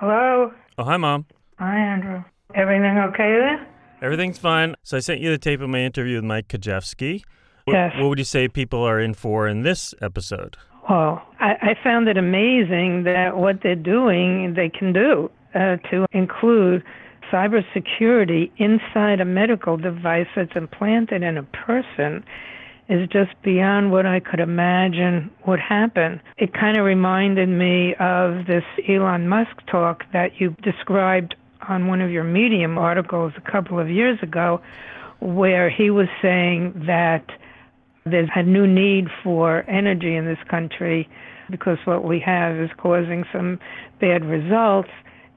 Hello? Oh, hi, Mom. Hi, Andrew. Everything okay there? Everything's fine. So I sent you the tape of my interview with Mike Kijewski. What, Yes. what would you say people are in for in this episode? Well, I, I found it amazing that what they're doing, they can do uh, to include cybersecurity inside a medical device that's implanted in a person is just beyond what I could imagine would happen. It kind of reminded me of this Elon Musk talk that you described on one of your Medium articles a couple of years ago, where he was saying that there's a new need for energy in this country because what we have is causing some bad results.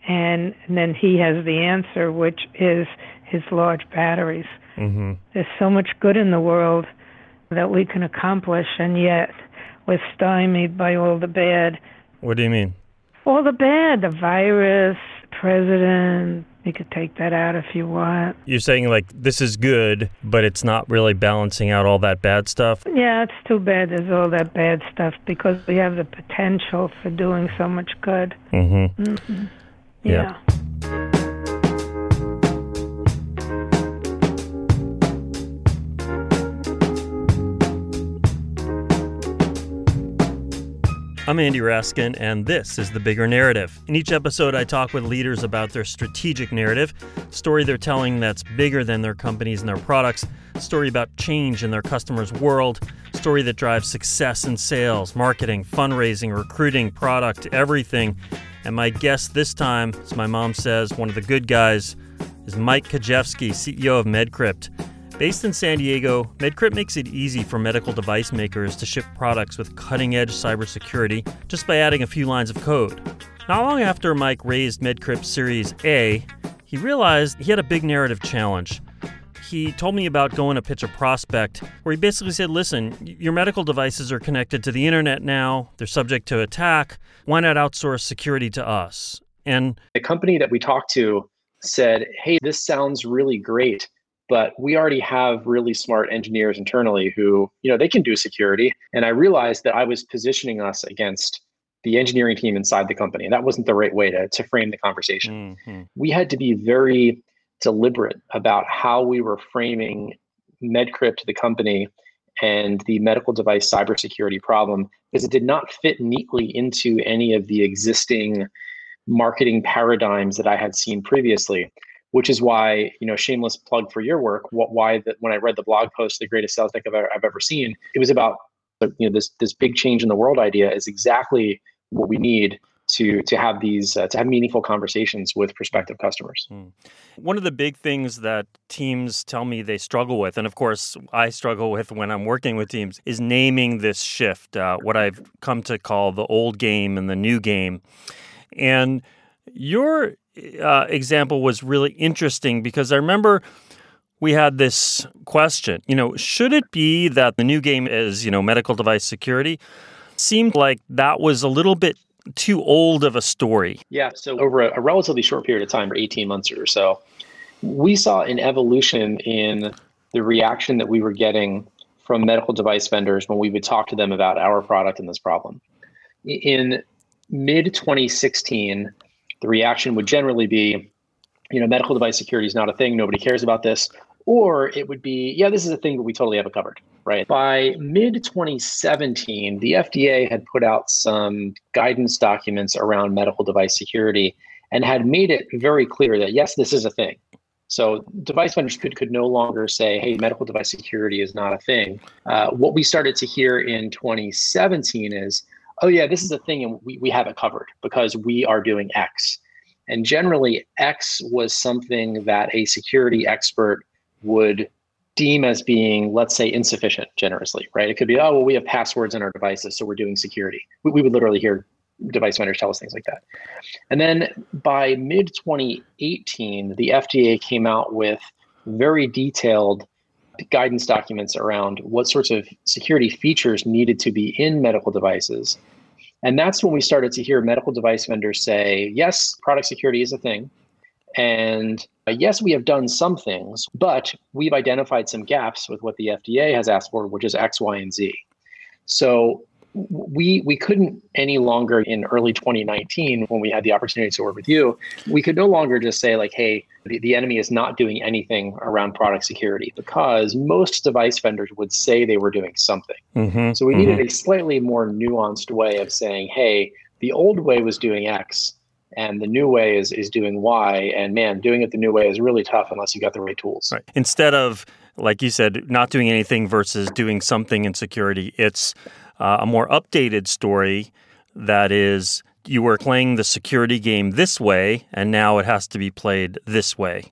And then he has the answer, which is his large batteries. Mm-hmm. There's so much good in the world that we can accomplish, and yet we're stymied by all the bad. What do you mean? All the bad, the virus, president. You could take that out if you want. You're saying like this is good, but it's not really balancing out all that bad stuff. Yeah, it's too bad there's all that bad stuff because we have the potential for doing so much good. Mm-hmm. Yeah. I'm Andy Raskin, and this is The Bigger Narrative. In each episode, I talk with leaders about their strategic narrative, story they're telling that's bigger than their companies and their products, story about change in their customers' world, story that drives success in sales, marketing, fundraising, recruiting, product, everything. And my guest this time, as my mom says, one of the good guys, is Mike Kijewski, CEO of MedCrypt. Based in San Diego, MedCrypt makes it easy for medical device makers to ship products with cutting edge cybersecurity just by adding a few lines of code. Not long after Mike raised MedCrypt Series A, he realized he had a big narrative challenge. He told me about going to pitch a prospect where he basically said, Listen, your medical devices are connected to the internet now, they're subject to attack. Why not outsource security to us? And the company that we talked to said, Hey, this sounds really great, but we already have really smart engineers internally who, you know, they can do security. And I realized that I was positioning us against the engineering team inside the company. And that wasn't the right way to, to frame the conversation. Mhm. We had to be very deliberate about how we were framing MedCrypt, the company, and the medical device cybersecurity problem, because it did not fit neatly into any of the existing marketing paradigms that I had seen previously. Which is why, you know, shameless plug for your work. Why that when I read the blog post, the greatest sales deck I've ever, I've ever seen, it was about, you know, this this big change in the world idea is exactly what we need to to have these uh, to have meaningful conversations with prospective customers. One of the big things that teams tell me they struggle with, and of course I struggle with when I'm working with teams, is naming this shift, uh, what I've come to call the old game and the new game. And your uh, example was really interesting because I remember we had this question, you know, should it be that the new game is, you know, medical device security? Seemed like that was a little bit too old of a story. Yeah. So over a, a relatively short period of time, or 18 months or so, we saw an evolution in the reaction that we were getting from medical device vendors when we would talk to them about our product and this problem. In mid 2016, the reaction would generally be, you know, medical device security is not a thing. Nobody cares about this. Or it would be, yeah, this is a thing, but we totally have it covered, right? By mid 2017, the FDA had put out some guidance documents around medical device security and had made it very clear that, yes, this is a thing. So device vendors could, could no longer say, hey, medical device security is not a thing. Uh, what we started to hear in 2017 is, oh, yeah, this is a thing and we, we have it covered because we are doing X. And generally, X was something that a security expert would deem as being, let's say, insufficient generously, right? It could be, oh, well, we have passwords in our devices, so we're doing security. We, we would literally hear device vendors tell us things like that. And then by mid 2018, the FDA came out with very detailed guidance documents around what sorts of security features needed to be in medical devices. And that's when we started to hear medical device vendors say, yes, product security is a thing. And uh, yes, we have done some things, but we've identified some gaps with what the FDA has asked for, which is X, Y, and Z. So we we couldn't any longer in early 2019 when we had the opportunity to work with you we could no longer just say like hey the, the enemy is not doing anything around product security because most device vendors would say they were doing something mm-hmm, so we mm-hmm. needed a slightly more nuanced way of saying hey the old way was doing x and the new way is is doing y and man doing it the new way is really tough unless you got the right tools right. instead of like you said not doing anything versus doing something in security it's uh, a more updated story that is you were playing the security game this way and now it has to be played this way.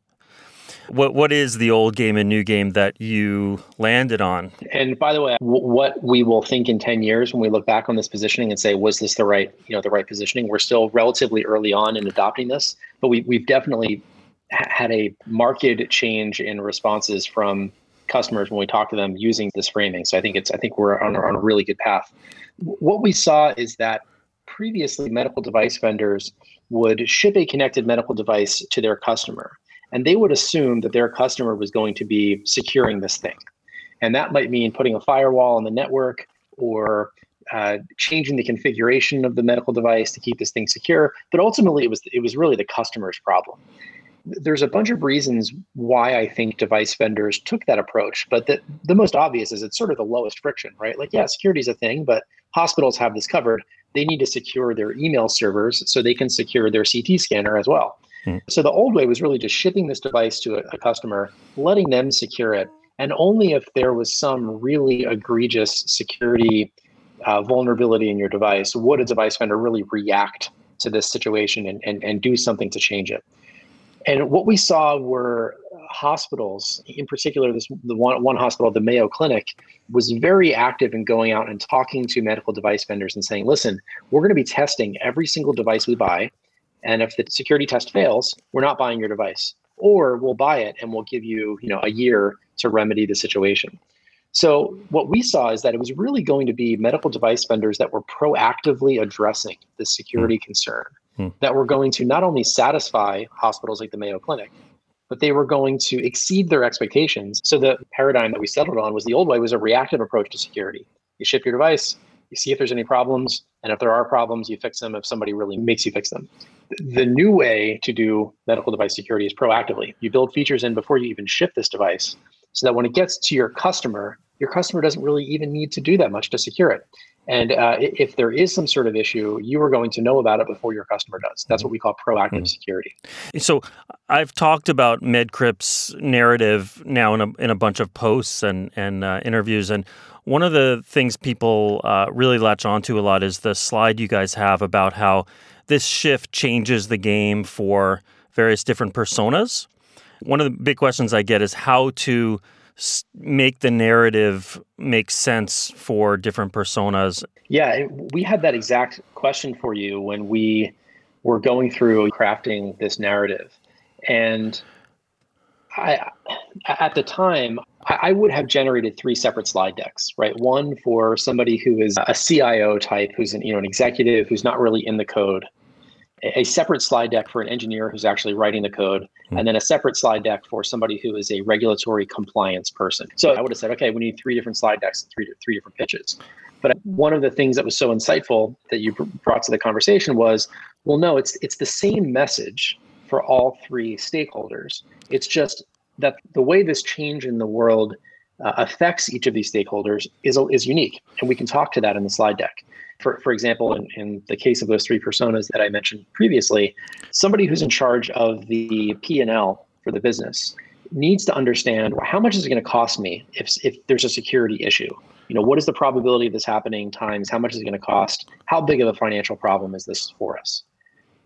What what is the old game and new game that you landed on? And by the way, w- what we will think in 10 years when we look back on this positioning and say was this the right, you know, the right positioning? We're still relatively early on in adopting this, but we we've definitely had a marked change in responses from customers when we talk to them using this framing. So I think it's I think we're on, on a really good path. What we saw is that previously medical device vendors would ship a connected medical device to their customer, and they would assume that their customer was going to be securing this thing, and that might mean putting a firewall on the network or uh, changing the configuration of the medical device to keep this thing secure. But ultimately, it was it was really the customer's problem there's a bunch of reasons why I think device vendors took that approach, but the, the most obvious is it's sort of the lowest friction, right? Like, yeah, security is a thing, but hospitals have this covered. They need to secure their email servers so they can secure their CT scanner as well. Hmm. So the old way was really just shipping this device to a, a customer, letting them secure it, and only if there was some really egregious security uh, vulnerability in your device would a device vendor really react to this situation and, and, and do something to change it. And what we saw were hospitals, in particular, this the one, one hospital, the Mayo Clinic, was very active in going out and talking to medical device vendors and saying, listen, we're going to be testing every single device we buy. And if the security test fails, we're not buying your device. Or we'll buy it and we'll give you, you know, a year to remedy the situation. So what we saw is that it was really going to be medical device vendors that were proactively addressing the security mm. concern hmm. that were going to not only satisfy hospitals like the Mayo Clinic, but they were going to exceed their expectations. So the paradigm that we settled on was the old way was a reactive approach to security. You ship your device, you see if there's any problems, and if there are problems, you fix them if somebody really makes you fix them. The new way to do medical device security is proactively. You build features in before you even ship this device so that when it gets to your customer, your customer doesn't really even need to do that much to secure it. And uh, if there is some sort of issue, you are going to know about it before your customer does. That's what we call proactive mm-hmm. security. So I've talked about MedCrypt's narrative now in a, in a bunch of posts and, and uh, interviews. And one of the things people uh, really latch onto a lot is the slide you guys have about how this shift changes the game for various different personas. One of the big questions I get is how to make the narrative make sense for different personas? Yeah, we had that exact question for you when we were going through crafting this narrative. And I, at the time, I would have generated three separate slide decks, right? One for somebody who is a CIO type, who's an, you know, an executive who's not really in the code, a separate slide deck for an engineer who's actually writing the code, mm-hmm. and then a separate slide deck for somebody who is a regulatory compliance person. So I would have said, okay, we need three different slide decks, three three different pitches. But one of the things that was so insightful that you brought to the conversation was, well, no, it's it's the same message for all three stakeholders. It's just that the way this change in the world uh, affects each of these stakeholders is is unique, and we can talk to that in the slide deck for, for example, in, in the case of those three personas that I mentioned previously, somebody who's in charge of the P&L for the business needs to understand well, how much is it going to cost me if, if there's a security issue? You know, what is the probability of this happening times how much is it going to cost? How big of a financial problem is this for us?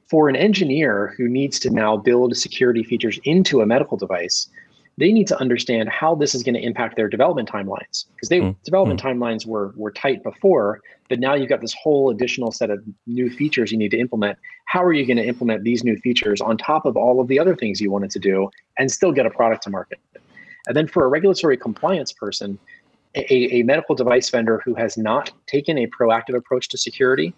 For an engineer who needs to now build security features into a medical device, they need to understand how this is going to impact their development timelines because they mm. development mm. timelines were were tight before but now you've got this whole additional set of new features you need to implement how are you going to implement these new features on top of all of the other things you wanted to do and still get a product to market and then for a regulatory compliance person a, a medical device vendor who has not taken a proactive approach to security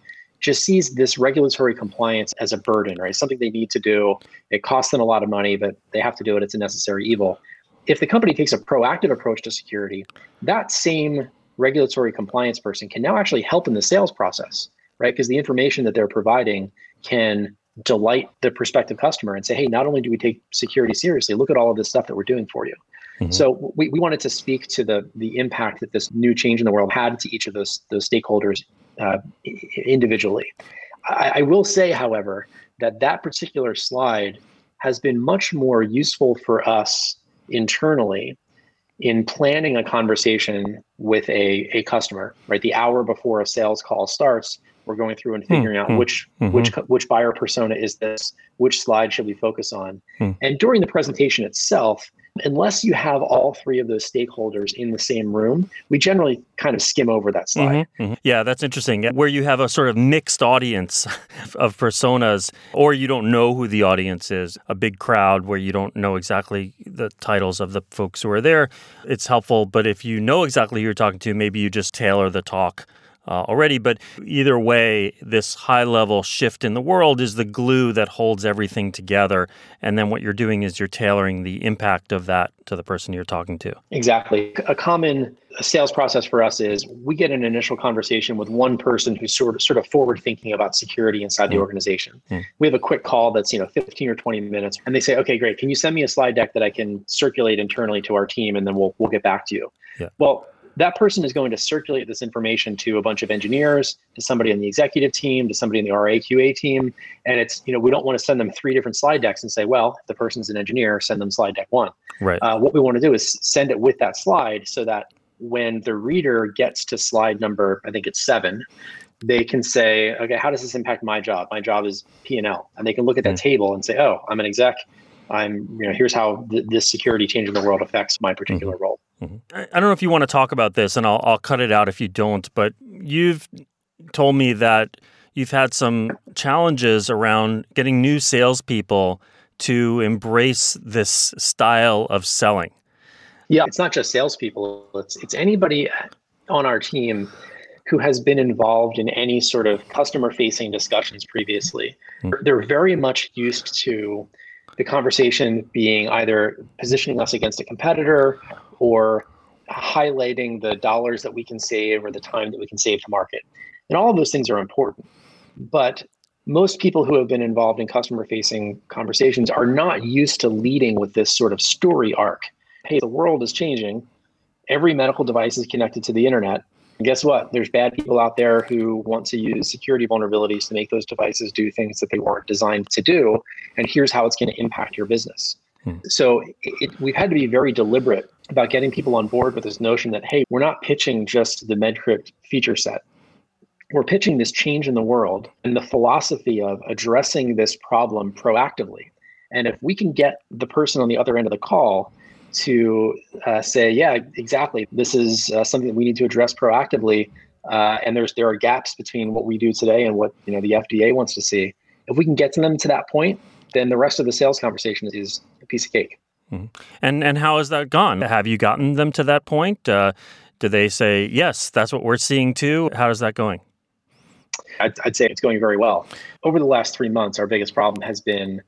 just sees this regulatory compliance as a burden, right? Something they need to do. It costs them a lot of money, but they have to do it. It's a necessary evil. If the company takes a proactive approach to security, that same regulatory compliance person can now actually help in the sales process, right? Because the information that they're providing can delight the prospective customer and say, hey, not only do we take security seriously, look at all of this stuff that we're doing for you. Mm-hmm. So we, we wanted to speak to the the impact that this new change in the world had to each of those those stakeholders uh, individually. I, I will say, however, that that particular slide has been much more useful for us internally in planning a conversation with a, a customer, right? The hour before a sales call starts, we're going through and hmm, figuring mm-hmm. out which mm-hmm. which which buyer persona is this, which slide should we focus on. Mm. And during the presentation itself, unless you have all three of those stakeholders in the same room, we generally kind of skim over that slide. Mm-hmm, mm-hmm. Yeah, that's interesting. Where you have a sort of mixed audience of personas, or you don't know who the audience is, a big crowd where you don't know exactly the titles of the folks who are there, it's helpful. But if you know exactly who you're talking to, maybe you just tailor the talk uh, already. But either way, this high level shift in the world is the glue that holds everything together. And then what you're doing is you're tailoring the impact of that to the person you're talking to. Exactly. A common sales process for us is we get an initial conversation with one person who's sort of sort of forward thinking about security inside mm. the organization. Mm. We have a quick call that's you know 15 or 20 minutes, and they say, "Okay, great. Can you send me a slide deck that I can circulate internally to our team, and then we'll we'll get back to you." Yeah. Well, that person is going to circulate this information to a bunch of engineers, to somebody on the executive team, to somebody in the RAQA team. And it's, you know, we don't want to send them three different slide decks and say, well, if the person's an engineer, send them slide deck one. Right. Uh, what we want to do is send it with that slide so that when the reader gets to slide number, I think it's seven, they can say, okay, how does this impact my job? My job is P&L. And they can look at that mm. table and say, oh, I'm an exec. I'm, you know, here's how th- this security change in the world affects my particular mm-hmm. role. Mm-hmm. I, I don't know if you want to talk about this, and I'll, I'll cut it out if you don't, but you've told me that you've had some challenges around getting new salespeople to embrace this style of selling. Yeah, it's not just salespeople, it's, it's anybody on our team who has been involved in any sort of customer facing discussions previously. Mm-hmm. They're very much used to the conversation being either positioning us against a competitor or highlighting the dollars that we can save or the time that we can save to market. And all of those things are important. But most people who have been involved in customer facing conversations are not used to leading with this sort of story arc. Hey, the world is changing. Every medical device is connected to the internet. And guess what? There's bad people out there who want to use security vulnerabilities to make those devices do things that they weren't designed to do. And here's how it's going to impact your business. Hmm. So it, we've had to be very deliberate about getting people on board with this notion that, hey, we're not pitching just the MedCrypt feature set. We're pitching this change in the world and the philosophy of addressing this problem proactively. And if we can get the person on the other end of the call to uh, say, yeah, exactly, this is uh, something that we need to address proactively, uh, and there's there are gaps between what we do today and what you know the FDA wants to see. If we can get them to that point, then the rest of the sales conversation is a piece of cake. Mm-hmm. And and how has that gone? Have you gotten them to that point? Uh, do they say yes? That's what we're seeing too. How is that going? I'd, I'd say it's going very well. Over the last three months, our biggest problem has been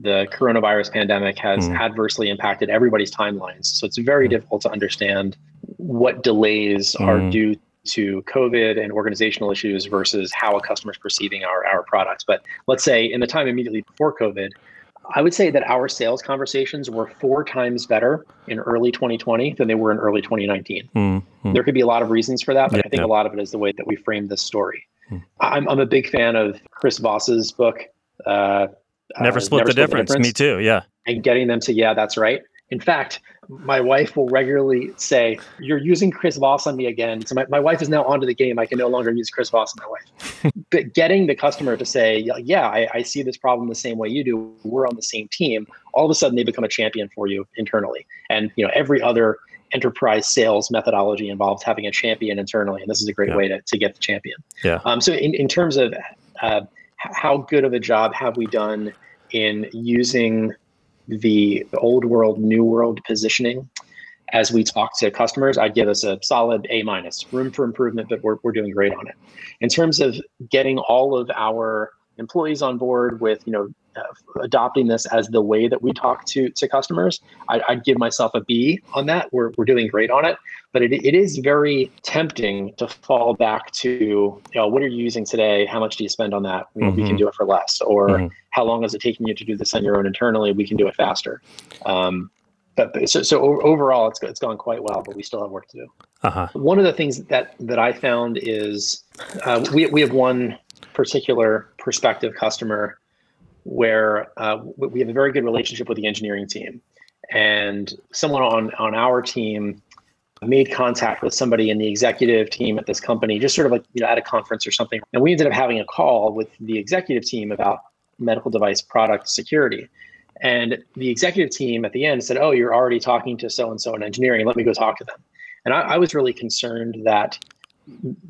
the coronavirus pandemic has mm. adversely impacted everybody's timelines. So it's very mm. difficult to understand what delays mm. are due to COVID and organizational issues versus how a customer is perceiving our, our products. But let's say in the time immediately before COVID, I would say that our sales conversations were four times better in early 2020 than they were in early 2019. Mm-hmm. There could be a lot of reasons for that, but yeah, I think yeah. a lot of it is the way that we framed this story. Mm. I'm, I'm a big fan of Chris Voss's book. Uh, Never, uh, split, never the, split difference. the difference. Me too. Yeah. And getting them to, yeah, that's right. In fact, my wife will regularly say, You're using Chris Voss on me again. So my, my wife is now onto the game. I can no longer use Chris Voss on my wife. but getting the customer to say, Yeah, I, I, see this problem the same way you do. We're on the same team. All of a sudden, they become a champion for you internally. And you know, every other enterprise sales methodology involves having a champion internally. And this is a great yeah. way to, to get the champion. Yeah. Um, so, in, in terms of uh, how good of a job have we done in using the old world, new world positioning as we talk to customers, I'd give us a solid A minus. Room for improvement, but we're, we're doing great on it. In terms of getting all of our employees on board with you know adopting this as the way that we talk to to customers, I, would give myself a B on that. We're, we're doing great on it, but it, it is very tempting to fall back to, you know, what are you using today? How much do you spend on that? You know, mm-hmm. We can mm-hmm. do it for less. Or mm-hmm. how long is it taking you to do this on your own internally? We can do it faster. Um, but so, so overall, it's it's gone quite well, but we still have work to do. Uh-huh. One of the things that that I found is uh, we we have one particular prospective customer where uh, we have a very good relationship with the engineering team. And someone on, on our team made contact with somebody in the executive team at this company, just sort of like you know, at a conference or something. And we ended up having a call with the executive team about medical device product security. And the executive team at the end said, Oh, you're already talking to so and so in engineering. Let me go talk to them. And I, I was really concerned that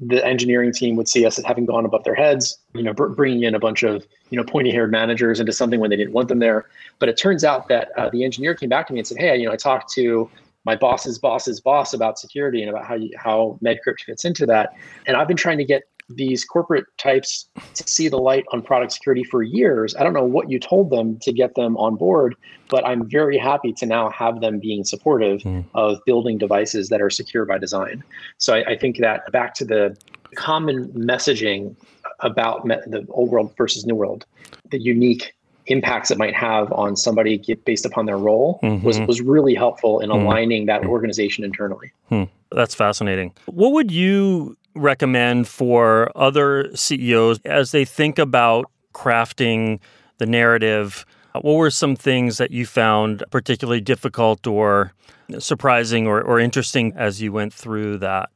the engineering team would see us as having gone above their heads, you know, br- bringing in a bunch of, you know, pointy-haired managers into something when they didn't want them there. But it turns out that uh, the engineer came back to me and said, "Hey, you know, I talked to my boss's boss's boss about security and about how you, how MedCrypt fits into that, and I've been trying to get these corporate types to see the light on product security for years. I don't know what you told them to get them on board, but I'm very happy to now have them being supportive mm. of building devices that are secure by design. So I, I think that back to the common messaging about me- the old world versus new world, the unique impacts it might have on somebody based upon their role mm-hmm. was, was really helpful in mm-hmm. aligning that organization internally. Hmm. That's fascinating. What would you recommend for other CEOs as they think about crafting the narrative? Uh, what were some things that you found particularly difficult or surprising or, or interesting as you went through that?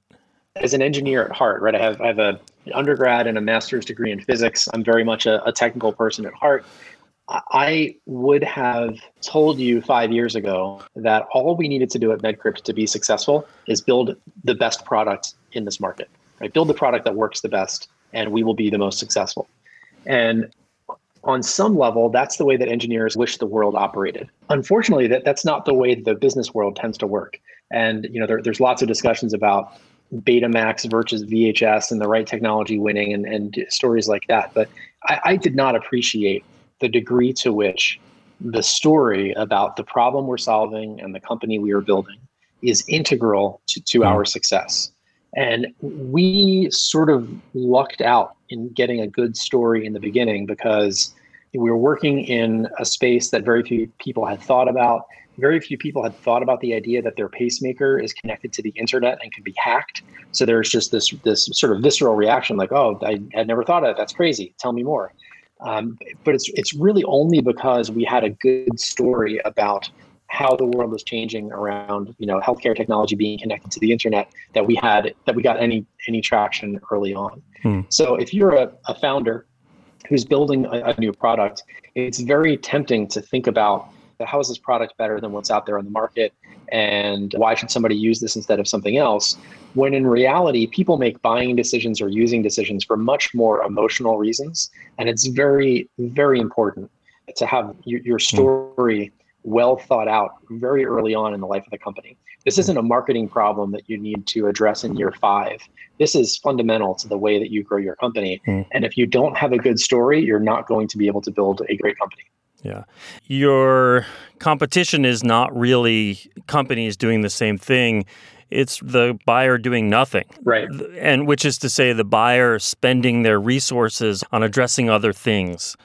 As an engineer at heart, right, I have I have a undergrad and a master's degree in physics. I'm very much a, a technical person at heart. I would have told you five years ago that all we needed to do at MedCrypt to be successful is build the best product in this market right? Build the product that works the best, and we will be the most successful. And on some level, that's the way that engineers wish the world operated. Unfortunately, that, that's not the way the business world tends to work. And you know, there, there's lots of discussions about Betamax versus VHS and the right technology winning and, and stories like that. But I, I did not appreciate the degree to which the story about the problem we're solving and the company we are building is integral to, to mm. our success. And we sort of lucked out in getting a good story in the beginning because we were working in a space that very few people had thought about. Very few people had thought about the idea that their pacemaker is connected to the internet and can be hacked. So there's just this this sort of visceral reaction, like, "Oh, I had never thought of it. That's crazy. Tell me more." Um, but it's it's really only because we had a good story about how the world was changing around you know healthcare technology being connected to the internet that we had that we got any any traction early on hmm. so if you're a, a founder who's building a, a, new product it's very tempting to think about how is this product better than what's out there on the market and why should somebody use this instead of something else when in reality people make buying decisions or using decisions for much more emotional reasons and it's very very important to have your, your hmm. Well thought out very early on in the life of the company. This isn't a marketing problem that you need to address in year five. This is fundamental to the way that you grow your company. Mm. And if you don't have a good story, you're not going to be able to build a great company. Yeah. Your competition is not really companies doing the same thing. It's the buyer doing nothing. Right. And which is to say, the buyer spending their resources on addressing other things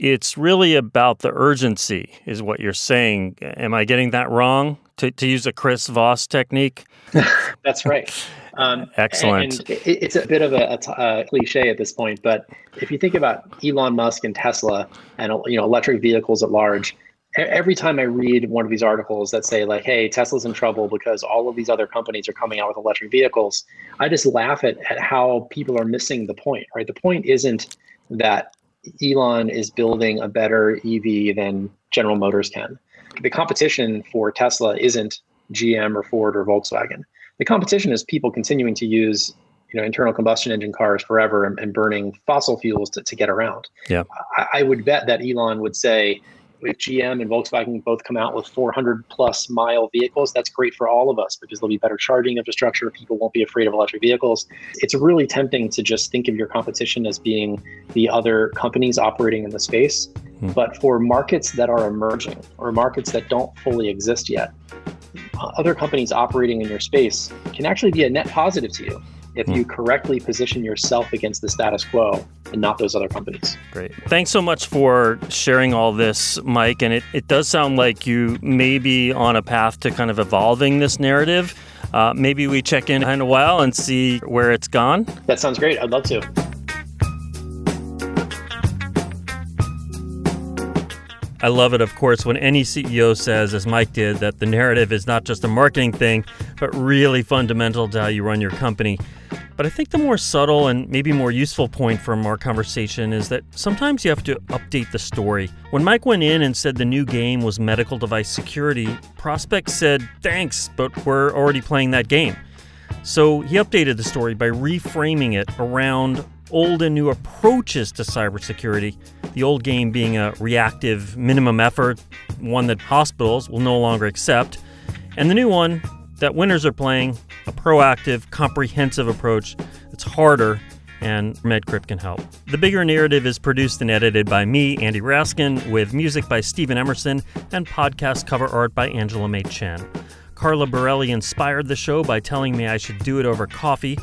it's really about the urgency, is what you're saying. Am I getting that wrong? To, to use a Chris Voss technique? That's right. Um, Excellent. And it's a bit of a, a, a, cliche at this point, but if you think about Elon Musk and Tesla and you know electric vehicles at large, every time I read one of these articles that say like, "Hey, Tesla's in trouble because all of these other companies are coming out with electric vehicles," I just laugh at, at how people are missing the point. Right? The point isn't that Elon is building a better EV than General Motors can. The competition for Tesla isn't GM or Ford or Volkswagen. The competition is people continuing to use you know internal combustion engine cars forever and, and burning fossil fuels to, to get around. Yeah. I, I would bet that Elon would say, GM and Volkswagen both come out with 400 plus mile vehicles, that's great for all of us because there'll be better charging infrastructure. People won't be afraid of electric vehicles. It's really tempting to just think of your competition as being the other companies operating in the space. Hmm. But for markets that are emerging or markets that don't fully exist yet, other companies operating in your space can actually be a net positive to you if hmm. you correctly position yourself against the status quo and not those other companies. Great. Thanks so much for sharing all this, Mike. And it, it does sound like you may be on a path to kind of evolving this narrative. Uh, maybe we check in in a while and see where it's gone. That sounds great. I'd love to. I love it, of course, when any CEO says, as Mike did, that the narrative is not just a marketing thing, but really fundamental to how you run your company. But I think the more subtle and maybe more useful point from our conversation is that sometimes you have to update the story. When Mike went in and said the new game was medical device security, prospects said, thanks, but we're already playing that game. So he updated the story by reframing it around old and new approaches to cybersecurity. The old game being a reactive minimum effort, one that hospitals will no longer accept, and the new one that winners are playing, a proactive, comprehensive approach that's harder and MedCrypt can help. The Bigger Narrative is produced and edited by me, Andy Raskin, with music by Stephen Emerson and podcast cover art by Angela May Chen. Carla Borelli inspired the show by telling me I should do it over coffee.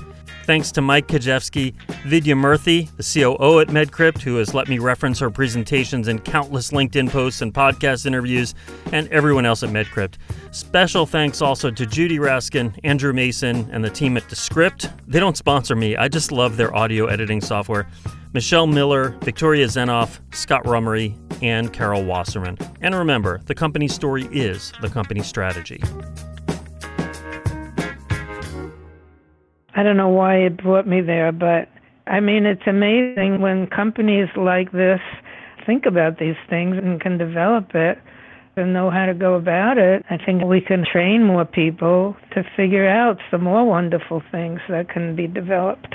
Thanks to Mike Kijewski, Vidya Murthy, the COO at MedCrypt, who has let me reference her presentations in countless LinkedIn posts and podcast interviews, and everyone else at MedCrypt. Special thanks also to Judy Raskin, Andrew Mason, and the team at Descript. They don't sponsor me, I just love their audio editing software. Michelle Miller, Victoria Zenoff, Scott Rummery, and Carol Wasserman. And remember, the company story is the company strategy. I don't know why it brought me there, but I mean, it's amazing when companies like this think about these things and can develop it and know how to go about it. I think we can train more people to figure out some more wonderful things that can be developed.